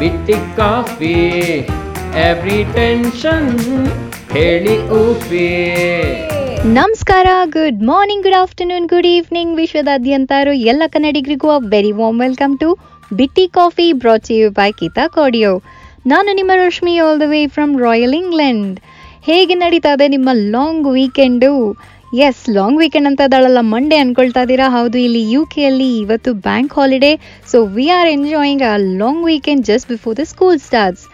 ಬಿಟ್ಟಿ coffee every tension ಹೇಳಿ ಊಫಿ ನಮಸ್ಕಾರ good morning good afternoon good evening ವಿಶ್ವದಾದ್ಯಂತ ಎಲ್ಲ ಕನ್ನಡಿಗರಿಗೂ ಅ very warm welcome to Bitti coffee brought by Geeta ಕೋಡಿಯೋ ನಾನು ನಿಮ್ಮ Rashmi all the way from royal England ಹೇಗೆ ನಡೀತಾ ಇದೆ ನಿಮ್ಮ long weekend yes long weekend ಅಂತ ಇದ್ದಾಳಲ್ಲ ಮಂಡೇ ಅನ್ಕೊಳ್ತಾ ಇದ್ದೀರಾ ಹೌದು, ಇಲ್ಲಿ ಯು ಕೆಯಲ್ಲಿ ಇವತ್ತು bank holiday so we are enjoying a long weekend just before the school starts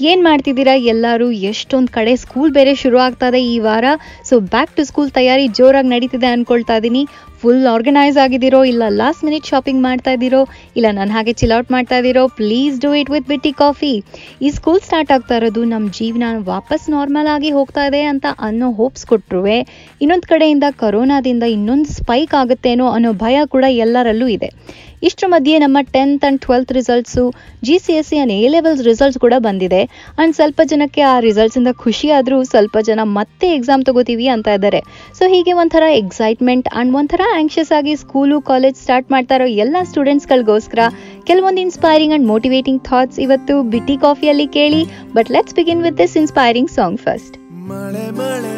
ಏನು ಮಾಡ್ತಿದ್ದೀರಾ? ಎಲ್ಲರೂ ಎಷ್ಟೊಂದು ಕಡೆ ಸ್ಕೂಲ್ ಬೇರೆ ಶುರು ಆಗ್ತಾ ಇದೆ ಈ ವಾರ. ಸೊ ಬ್ಯಾಕ್ ಟು ಸ್ಕೂಲ್ ತಯಾರಿ ಜೋರಾಗಿ ನಡೀತಿದೆ ಅನ್ಕೊಳ್ತಾ ಇದ್ದೀನಿ ಫುಲ್ ಆರ್ಗನೈಸ್ ಆಗಿದ್ದೀರೋ, ಇಲ್ಲ ಲಾಸ್ಟ್ ಮಿನಿಟ್ ಶಾಪಿಂಗ್ ಮಾಡ್ತಾ ಇದ್ದೀರೋ, ಇಲ್ಲ ನಾನು ಹಾಗೆ ಚಿಲ್ಔಟ್ ಮಾಡ್ತಾ ಇದ್ದೀರೋ please do it with Bitti coffee ಈ ಸ್ಕೂಲ್ ಸ್ಟಾರ್ಟ್ ಆಗ್ತಾ ಇರೋದು ನಮ್ಮ ಜೀವನ ವಾಪಸ್ ನಾರ್ಮಲ್ ಆಗಿ ಹೋಗ್ತಾ ಇದೆ ಅಂತ ಅನ್ನೋ ಹೋಪ್ಸ್ ಕೊಟ್ಟರುವೆ ಇನ್ನೊಂದು ಕಡೆಯಿಂದ ಕರೋನಾದಿಂದ ಇನ್ನೊಂದು ಸ್ಪೈಕ್ ಆಗುತ್ತೇನೋ ಅನ್ನೋ ಭಯ ಕೂಡ ಎಲ್ಲರಲ್ಲೂ ಇದೆ. ಇಷ್ಟರ ಮಧ್ಯೆ ನಮ್ಮ tenth and twelfth results G C S E and A levels results ಕೂಡ ಬಂದಿದೆ. ಆ್ಯಂಡ್ ಸ್ವಲ್ಪ ಜನಕ್ಕೆ ಆ ರಿಸಲ್ಟ್ಸಿಂದ ಖುಷಿ ಆದರೂ ಸ್ವಲ್ಪ ಜನ ಮತ್ತೆ ಎಕ್ಸಾಮ್ ತಗೋತೀವಿ ಅಂತ ಇದ್ದಾರೆ. ಸೊ ಹೀಗೆ ಒಂಥರ ಎಕ್ಸೈಟ್ಮೆಂಟ್ ಆ್ಯಂಡ್ ಒಂಥರ ಆ್ಯಂಕ್ಷಿಯಸ್ ಆಗಿ ಸ್ಕೂಲು ಕಾಲೇಜ್ ಸ್ಟಾರ್ಟ್ ಮಾಡ್ತಾ ಇರೋ ಎಲ್ಲ ಸ್ಟೂಡೆಂಟ್ಸ್ಗಳಿಗೋಸ್ಕರ ಕೆಲವೊಂದು ಇನ್ಸ್ಪೈರಿಂಗ್ ಆ್ಯಂಡ್ ಮೋಟಿವೇಟಿಂಗ್ ಥಾಟ್ಸ್ ಇವತ್ತು ಬಿಟಿ ಕಾಫಿಯಲ್ಲಿ ಕೇಳಿ. But let's begin with this inspiring song first ಮಳೆ ಮಳೆ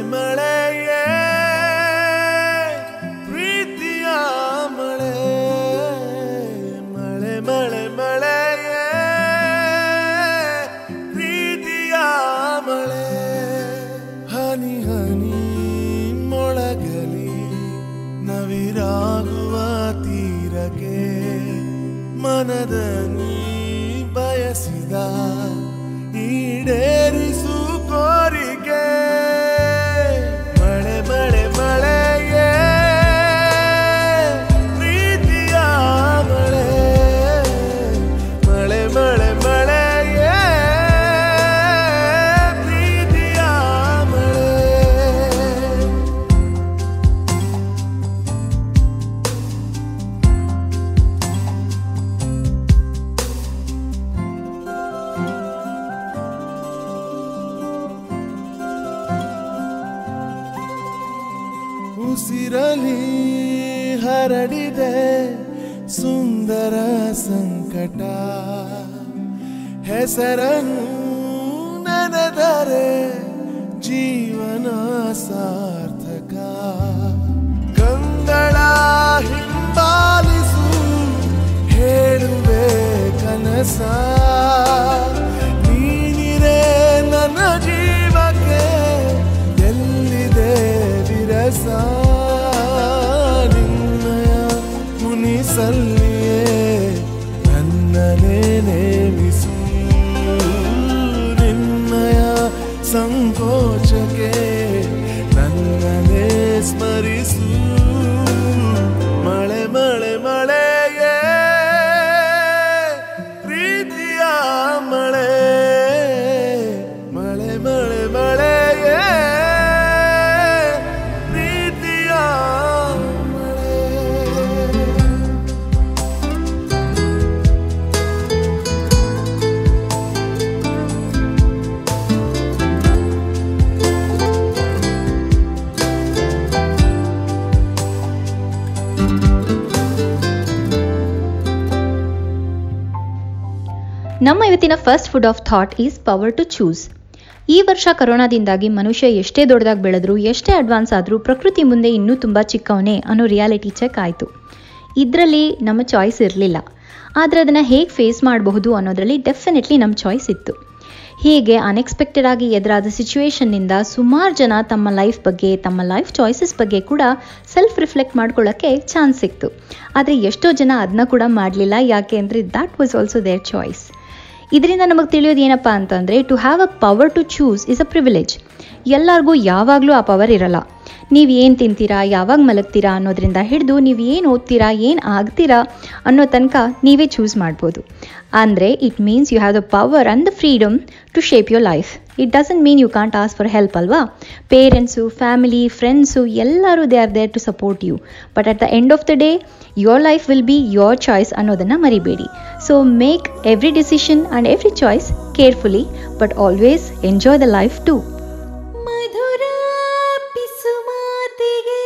ಹೆಸರನ್ನು ಜೀವನ ಸಾರ್ಥಕ. ಕಂಗಳ ಹಿಂಬಾಲಿಸು ಹೇಳುವೆ ಕನಸ. ನಮ್ಮ ಇವತ್ತಿನ first food of thought is power to choose ಈ ವರ್ಷ ಕರೋನಾದಿಂದಾಗಿ ಮನುಷ್ಯ ಎಷ್ಟೇ ದೊಡ್ಡದಾಗಿ ಬೆಳೆದ್ರು, ಎಷ್ಟೇ ಅಡ್ವಾನ್ಸ್ ಆದರೂ ಪ್ರಕೃತಿ ಮುಂದೆ ಇನ್ನೂ ತುಂಬ ಚಿಕ್ಕವನೇ ಅನ್ನೋ ರಿಯಾಲಿಟಿ ಚೆಕ್ ಆಯಿತು. ಇದರಲ್ಲಿ ನಮ್ಮ ಚಾಯ್ಸ್ ಇರಲಿಲ್ಲ. ಆದರೆ ಅದನ್ನು ಹೇಗೆ ಫೇಸ್ ಮಾಡಬಹುದು ಅನ್ನೋದರಲ್ಲಿ ಡೆಫಿನೆಟ್ಲಿ ನಮ್ಮ ಚಾಯ್ಸ್ ಇತ್ತು. ಹೀಗೆ ಅನ್ಎಕ್ಸ್ಪೆಕ್ಟೆಡ್ ಆಗಿ ಎದುರಾದ ಸಿಚುವೇಶನ್ನಿಂದ ಸುಮಾರು ಜನ ತಮ್ಮ ಲೈಫ್ ಬಗ್ಗೆ, ತಮ್ಮ ಲೈಫ್ ಚಾಯ್ಸಸ್ ಬಗ್ಗೆ ಕೂಡ ಸೆಲ್ಫ್ ರಿಫ್ಲೆಕ್ಟ್ ಮಾಡ್ಕೊಳ್ಳೋಕ್ಕೆ ಚಾನ್ಸ್ ಸಿಕ್ತು. ಆದರೆ ಎಷ್ಟೋ ಜನ ಅದನ್ನ ಕೂಡ ಮಾಡಲಿಲ್ಲ, ಯಾಕೆ ಅಂದರೆ that was also there choice ಇದರಿಂದ ನಮಗೆ ತಿಳಿಯೋದು ಏನಪ್ಪ ಅಂತಂದರೆ to have a power to choose is a privilege ಎಲ್ಲರಿಗೂ ಯಾವಾಗಲೂ ಆ ಪವರ್ ಇರಲ್ಲ. ನೀವು ಏನು ತಿಂತೀರಾ, ಯಾವಾಗ ಮಲಗ್ತೀರಾ ಅನ್ನೋದ್ರಿಂದ ಹಿಡಿದು ನೀವು ಏನು ಓದ್ತೀರಾ, ಏನು ಆಗ್ತೀರಾ ಅನ್ನೋ ತನಕ ನೀವೇ ಚೂಸ್ ಮಾಡ್ಬೋದು. ಅಂದರೆ it means you have the power and the freedom to shape your life it doesn't mean you can't ask for help ಅಲ್ವಾ? ಪೇರೆಂಟ್ಸು ಫ್ಯಾಮಿಲಿ ಫ್ರೆಂಡ್ಸು ಎಲ್ಲರೂ they are there to support you but at the end of the day your life will be your choice ಅನ್ನೋದನ್ನು ಮರಿಬೇಡಿ. So make every decision and every choice carefully but always enjoy the life to Madhura ಪಿಸುಮಾತಿಗೆ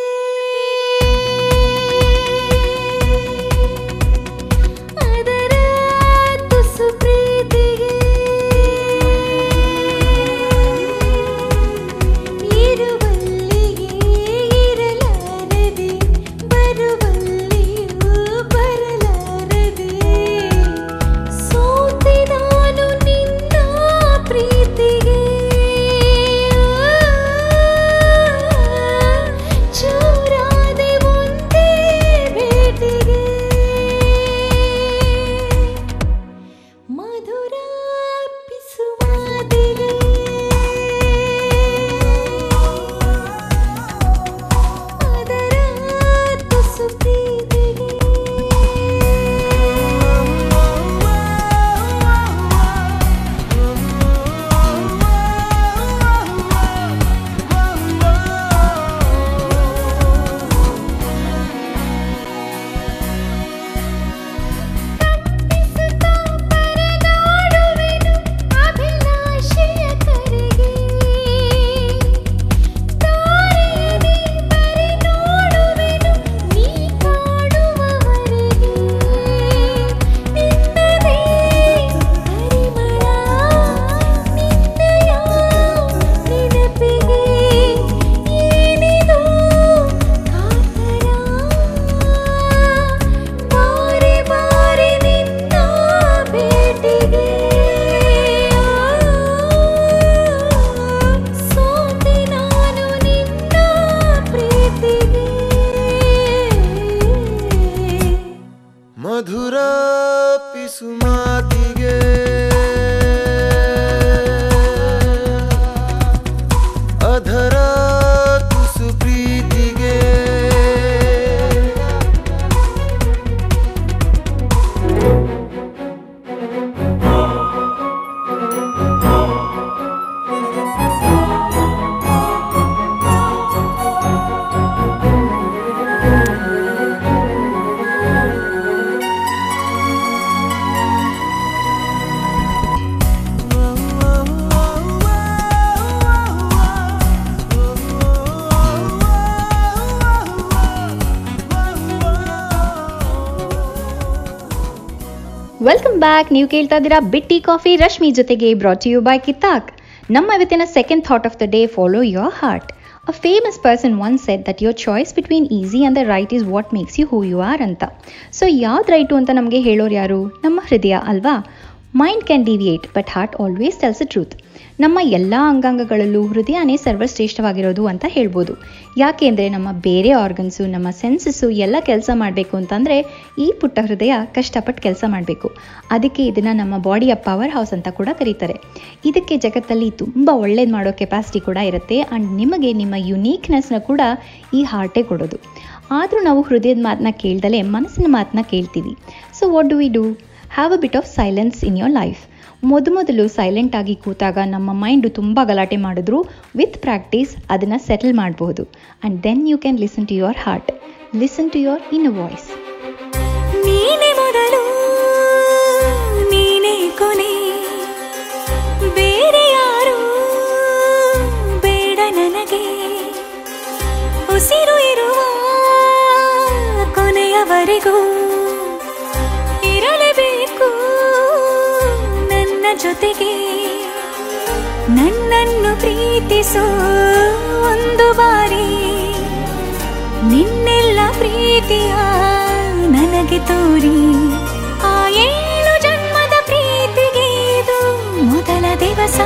ಪಿಸುಮಾತಿಗೆ welcome back ನೀವು ಕೇಳ್ತಾ ಇದ್ದೀರಾ ಬಿಟ್ಟಿ coffee. Rashmi ಜೊತೆಗೆ brought you by ಕಿತಾಕ್ ನಮ್ಮ ಇವತ್ತಿನ second thought of the day follow your heart a famous person once said that your choice between easy and the right is what makes you who you are ಅಂತ. So ಯಾವ್ದು right ಅಂತ ನಮಗೆ ಹೇಳೋರು ಯಾರು? ನಮ್ಮ ಹೃದಯ, ಅಲ್ವಾ? Mind can deviate but heart always tells a truth ನಮ್ಮ ಎಲ್ಲ ಅಂಗಾಂಗಗಳಲ್ಲೂ ಹೃದಯನೇ ಸರ್ವಶ್ರೇಷ್ಠವಾಗಿರೋದು ಅಂತ ಹೇಳ್ಬೋದು. ಯಾಕೆ ಅಂದರೆ ನಮ್ಮ ಬೇರೆ ಆರ್ಗನ್ಸು ನಮ್ಮ ಸೆನ್ಸಸ್ಸು ಎಲ್ಲ ಕೆಲಸ ಮಾಡಬೇಕು ಅಂತಂದರೆ ಈ ಪುಟ್ಟ ಹೃದಯ ಕಷ್ಟಪಟ್ಟು ಕೆಲಸ ಮಾಡಬೇಕು. ಅದಕ್ಕೆ ಇದನ್ನು ನಮ್ಮ ಬಾಡಿಯ ಪವರ್ ಹೌಸ್ ಅಂತ ಕೂಡ ಕರೀತಾರೆ. ಇದಕ್ಕೆ ಜಗತ್ತಲ್ಲಿ ತುಂಬ ಒಳ್ಳೇದು ಮಾಡೋ ಕೆಪಾಸಿಟಿ ಕೂಡ ಇರುತ್ತೆ ಆ್ಯಂಡ್ ನಿಮಗೆ ನಿಮ್ಮ ಯುನೀಕ್ನೆಸ್ನ ಕೂಡ ಈ ಹಾರ್ಟೇ ಕೊಡೋದು. ಆದರೂ ನಾವು ಹೃದಯದ ಮಾತನ್ನ ಕೇಳ್ದಲೇ ಮನಸ್ಸಿನ ಮಾತನ್ನ ಕೇಳ್ತೀವಿ. So what do we do have a bit of silence in your life ಮೊದಮೊದಲು ಸೈಲೆಂಟ್ ಆಗಿ ಕೂತಾಗ ನಮ್ಮ ಮೈಂಡು ತುಂಬ ಗಲಾಟೆ ಮಾಡಿದ್ರು. ವಿತ್ ಪ್ರಾಕ್ಟೀಸ್ ಅದನ್ನು ಸೆಟಲ್ ಮಾಡಬಹುದು. And then you can listen to your heart listen to your in voice ಬೇರೆ ಜೊತೆಗೆ ನನ್ನನ್ನು ಪ್ರೀತಿಸೋ ಒಂದು ಬಾರಿ ನಿನ್ನೆಲ್ಲ ಪ್ರೀತಿಯ ನನಗೆ ತೋರಿ, ಆ ಏಳು ಜನ್ಮದ ಪ್ರೀತಿಗೆ ಇದು ಮೊದಲ ದಿವಸ?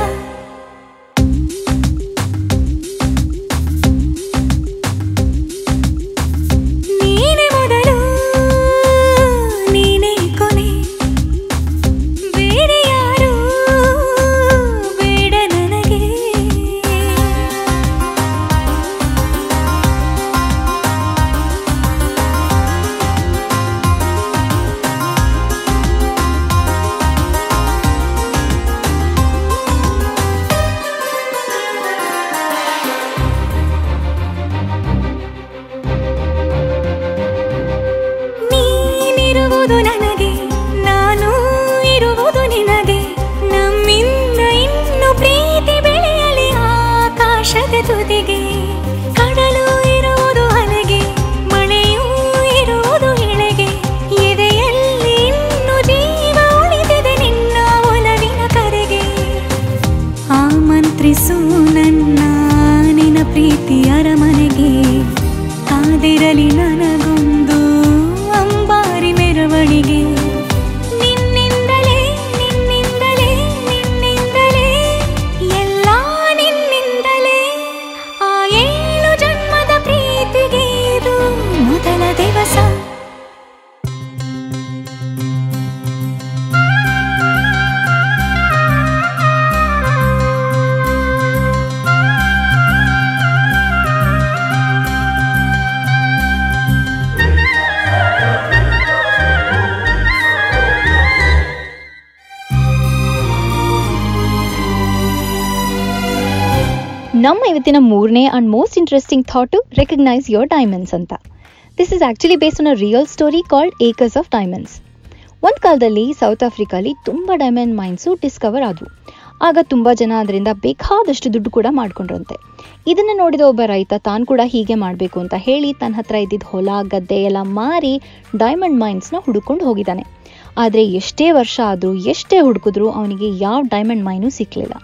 ಇವತ್ತಿನ ಮೂರನೇ and most interesting thought recognise your diamonds ಅಂತ. This is actually based on a real story called acres of diamonds ಒಂದು ಕಾಲದಲ್ಲಿ ಸೌತ್ ಆಫ್ರಿಕಾಲಿ ತುಂಬ ಡೈಮಂಡ್ ಮೈನ್ಸು ಡಿಸ್ಕವರ್ ಆದವು. ಆಗ ತುಂಬ ಜನ ಅದರಿಂದ ಬೇಕಾದಷ್ಟು ದುಡ್ಡು ಕೂಡ ಮಾಡ್ಕೊಂಡ್ರಂತೆ. ಇದನ್ನು ನೋಡಿದ ಒಬ್ಬ ರೈತ ತಾನು ಕೂಡ ಹೀಗೆ ಮಾಡಬೇಕು ಅಂತ ಹೇಳಿ ತನ್ನ ಹತ್ರ ಇದ್ದಿದ್ದ ಹೊಲ, ಗದ್ದೆ ಎಲ್ಲ ಮಾರಿ ಡೈಮಂಡ್ ಮೈನ್ಸ್ನ ಹುಡುಕೊಂಡು ಹೋಗಿದ್ದಾನೆ. ಆದರೆ ಎಷ್ಟೇ ವರ್ಷ ಆದರೂ, ಎಷ್ಟೇ ಹುಡುಕಿದ್ರೂ ಅವನಿಗೆ ಯಾವ ಡೈಮಂಡ್ ಮೈನು ಸಿಕ್ಕಲಿಲ್ಲ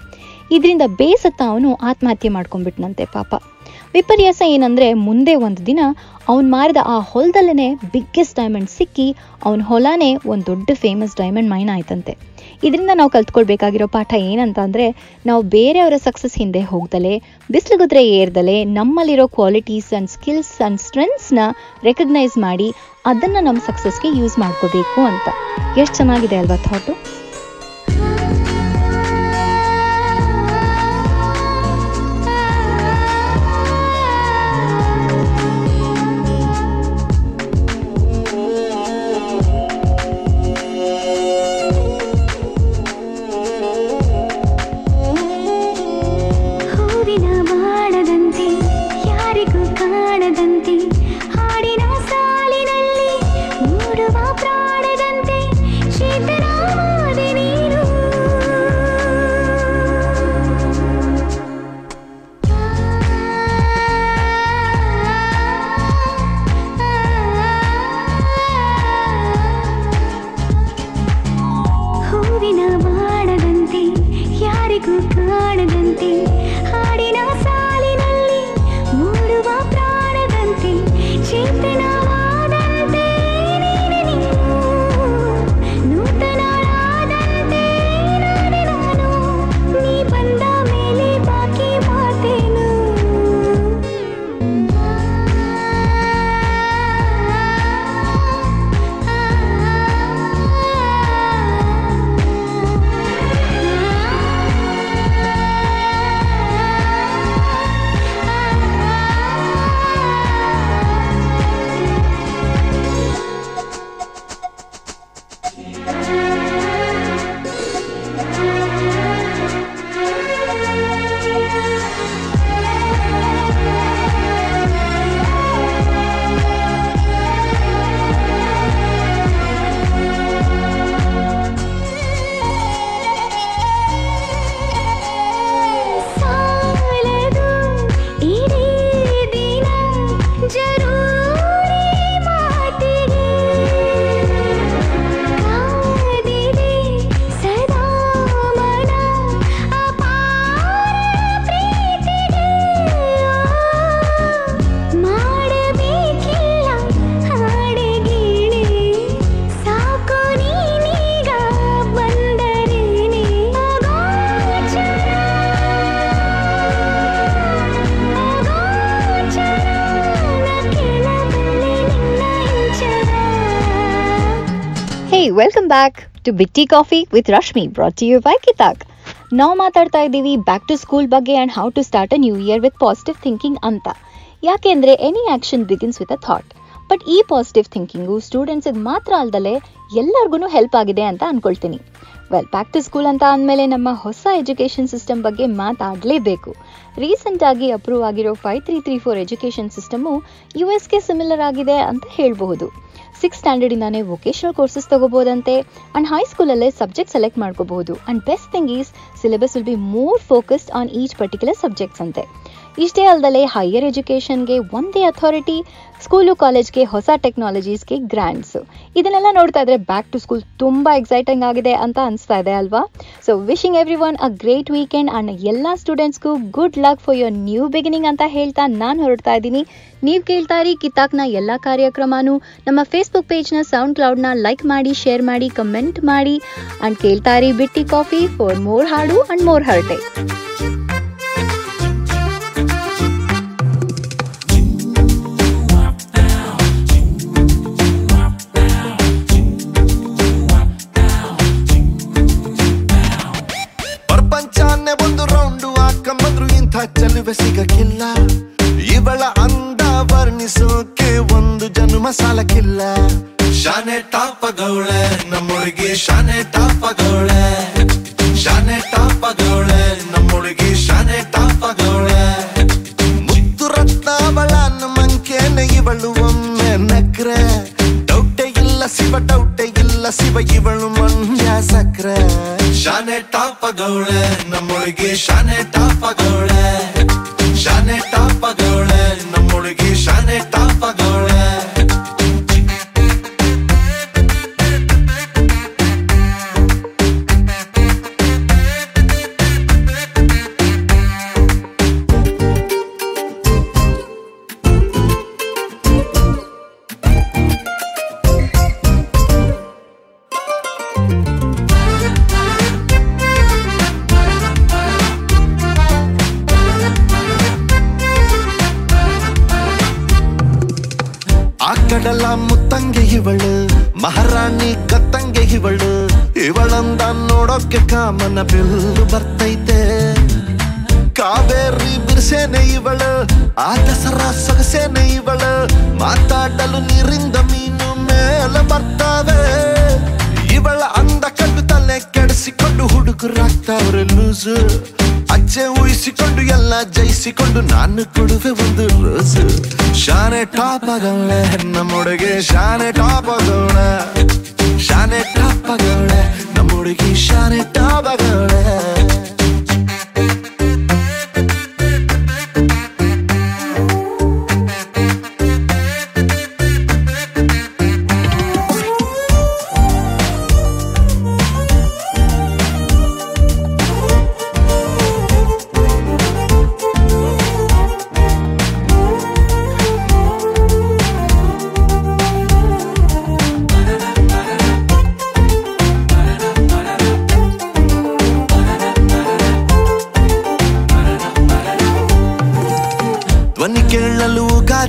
ಇದರಿಂದ ಬೇಸತ್ತ ಅವನು ಆತ್ಮಹತ್ಯೆ ಮಾಡ್ಕೊಂಡ್ಬಿಟ್ನಂತೆ ಪಾಪ. ವಿಪರ್ಯಾಸ ಏನಂದರೆ ಮುಂದೆ ಒಂದು ದಿನ ಅವನು ಮಾರಿದ ಆ ಹೊಲದಲ್ಲೇ ಬಿಗ್ಗೆಸ್ಟ್ ಡೈಮಂಡ್ ಸಿಕ್ಕಿ ಅವನ ಹೊಲನೇ ಒಂದು ದೊಡ್ಡ ಫೇಮಸ್ ಡೈಮಂಡ್ ಮೈನ್ ಆಯ್ತಂತೆ. ಇದರಿಂದ ನಾವು ಕಲ್ತ್ಕೊಳ್ಬೇಕಾಗಿರೋ ಪಾಠ ಏನಂತ ಅಂದರೆ ನಾವು ಬೇರೆಯವರ ಸಕ್ಸಸ್ ಹಿಂದೆ ಹೋಗ್ದಲೆ, ಬಿಸಿಲುಗುದ್ರೆ ಏರ್ದಲೆ, ನಮ್ಮಲ್ಲಿರೋ ಕ್ವಾಲಿಟೀಸ್ ಆ್ಯಂಡ್ ಸ್ಕಿಲ್ಸ್ ಆ್ಯಂಡ್ ಸ್ಟ್ರೆಂತ್ಸ್ನ ರೆಕಗ್ನೈಸ್ ಮಾಡಿ ಅದನ್ನು ನಮ್ಮ ಸಕ್ಸಸ್ಗೆ ಯೂಸ್ ಮಾಡ್ಕೋಬೇಕು ಅಂತ. ಎಷ್ಟು ಚೆನ್ನಾಗಿದೆ ಅಲ್ವಾ thought hey welcome back to Bitti coffee with Rashmi brought you by ಕಿತಾಕ್ ನಾವು ಮಾತಾಡ್ತಾ ಇದ್ದೀವಿ ಬ್ಯಾಕ್ ಟು ಸ್ಕೂಲ್ ಬಗ್ಗೆ and how to start a new year with positive thinking ಅಂತ. ಯಾಕೆಂದರೆ any action begins with a thought but ಈ positive thinking ಸ್ಟೂಡೆಂಟ್ಸಿಗೆ ಮಾತ್ರ ಅಲ್ದಲೆ ಎಲ್ಲರಿಗೂ ಹೆಲ್ಪ್ ಆಗಿದೆ ಅಂತ ಅಂದ್ಕೊಳ್ತೀನಿ ವೆಲ್ ಬ್ಯಾಕ್ ಟು ಸ್ಕೂಲ್ ಅಂತ ಅಂದಮೇಲೆ ನಮ್ಮ ಹೊಸ ಎಜುಕೇಷನ್ ಸಿಸ್ಟಮ್ ಬಗ್ಗೆ ಮಾತಾಡಲೇಬೇಕು. ರೀಸೆಂಟಾಗಿ ಅಪ್ರೂವ್ ಆಗಿರೋ five three three four education system you ಎಸ್ಗೆ ಸಿಮಿಲರ್ ಆಗಿದೆ ಅಂತ ಹೇಳಬಹುದು. ಸಿಕ್ಸ್ ಸ್ಟ್ಯಾಂಡರ್ಡಿಂದಾನೇ ವೊಕೇಶನಲ್ ಕೋರ್ಸಸ್ ತಗೋಬೋದಂತೆ ಆ್ಯಂಡ್ ಹೈಸ್ಕೂಲಲ್ಲೇ ಸಬ್ಜೆಕ್ಟ್ ಸೆಲೆಕ್ಟ್ ಮಾಡ್ಕೋಬಹುದು. And best thing is syllabus will be more focused on each particular subjects ಅಂತೆ. ಇಷ್ಟೇ ಅಲ್ಲದೆ ಹೈಯರ್ ಎಜುಕೇಷನ್ಗೆ ಒಂದೇ ಅಥಾರಿಟಿ ಸ್ಕೂಲು ಕಾಲೇಜ್ಗೆ ಹೊಸ ಟೆಕ್ನಾಲಜೀಸ್ಗೆ ಗ್ರ್ಯಾಂಡ್ಸು ಇದನ್ನೆಲ್ಲ ನೋಡ್ತಾ ಇದ್ರೆ ಬ್ಯಾಕ್ ಟು ಸ್ಕೂಲ್ ತುಂಬ ಎಕ್ಸೈಟಿಂಗ್ ಆಗಿದೆ ಅಂತ ಅನಿಸ್ತಾ ಇದೆ ಅಲ್ವಾ? So wishing everyone a great weekend and ಎಲ್ಲ ಸ್ಟೂಡೆಂಟ್ಸ್ಗೂ good luck for your new beginning ಅಂತ ಹೇಳ್ತಾ ನಾನು ಹೊರಡ್ತಾ ಇದ್ದೀನಿ. ನೀವು ಕೇಳ್ತಾ ಇರಿ ಕಿತಾಕ್ನ ಎಲ್ಲ ಕಾರ್ಯಕ್ರಮನೂ. ನಮ್ಮ ಫೇಸ್ಬುಕ್ ಪೇಜ್ನ ಸೌಂಡ್ ಕ್ಲೌಡ್ನ ಲೈಕ್ ಮಾಡಿ ಶೇರ್ ಮಾಡಿ ಕಮೆಂಟ್ ಮಾಡಿ. ಆ್ಯಂಡ್ ಕೇಳ್ತಾ ಇರಿ ಬಿಟ್ಟಿ ಕಾಫಿ ಫಾರ್ ಮೋರ್ ಹಾಡು ಆ್ಯಂಡ್ ಮೋರ್ ಹರ್ಟೆ Shine ಇವಳಂದ ನೋಡೋಕೆ ಕಾಮನ ಬಿಲ್ಲು ಬರ್ತೈತೆ. ಕಾವೇರಿ ಬಿರ್ಸೇನೆ ಇವಳು ಆ ದಸರಾ ಸೊಗಸೇನೆ ಇವಳು, ಮಾತಾಡಲು ನೀರಿಂದ ಮೀನು ಮೇಲೆ ಬರ್ತಾವೆ. ಇವಳ ಅಂದ ಕಂಡು ತಲೆ ಕೆಡಿಸಿಕೊಂಡು ಹುಡುಗರಾಗ್ತಾವ್ರೆ ಲೂಸು. ಅಜ್ಜೆ ಉಯಿಸಿಕೊಂಡು ಎಲ್ಲ ಜಯಿಸಿಕೊಂಡು ನಾನು ಕೊಡುವೆ ಒಂದು ರೋಸು ಶಾನೆ ಟಾಪ್ ಆಗವಳೆ ಮೊಡಗೆ ಶಾನೆ ಟಾಪ್ ಆಗೋಣ ಶಾನೆ ಟಾಪ್ ಆಗವಳೆ ನಮ್ಮೊಳಗೆ ಶಾನೆ ಟಾಪ್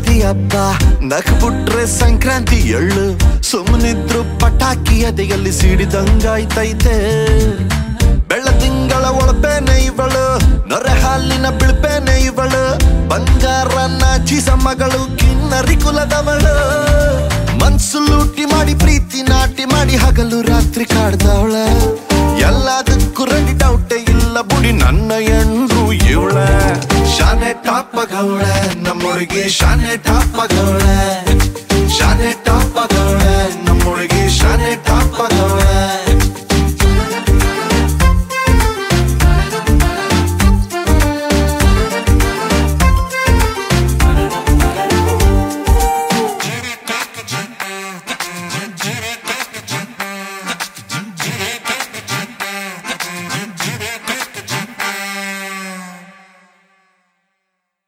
ಕೇಳಲು ಹಬ್ಬ ನಕ್ ಬಿಟ್ರೆ ಸಂಕ್ರಾಂತಿ ಎಳ್ಳು. ಸುಮ್ಮನಿದ್ರು ಪಟಾಕಿ ಎದೆಯಲ್ಲಿ ಸಿಡಿದಂಗಾಯ್ತೈತೆ. ಬೆಳ್ಳ ತಿಂಗಳ ಒಳಪೇನೆ ಇವಳು ನೊರೆ ಹಾಲಿನ ಬಿಳ್ಪೇನೆ ಇವಳು. ಬಂಗಾರ ನಾಚಿ ಮಗಳು ಕಿನ್ನರಿ ಕುಲದವಳು. ಮನ್ಸು ಲೂಟಿ ಮಾಡಿ, ಪ್ರೀತಿ ನಾಟಿ ಮಾಡಿ, ಹಗಲು ರಾತ್ರಿ ಕಾಡ್ದವಳ. ಇವಳ ಶಾನೆ ಟಾಪಗೌಳೆ ನಮ್ಮೊಳಗೆ ಶಾನೆ ಟಾಪಗೌಳೆ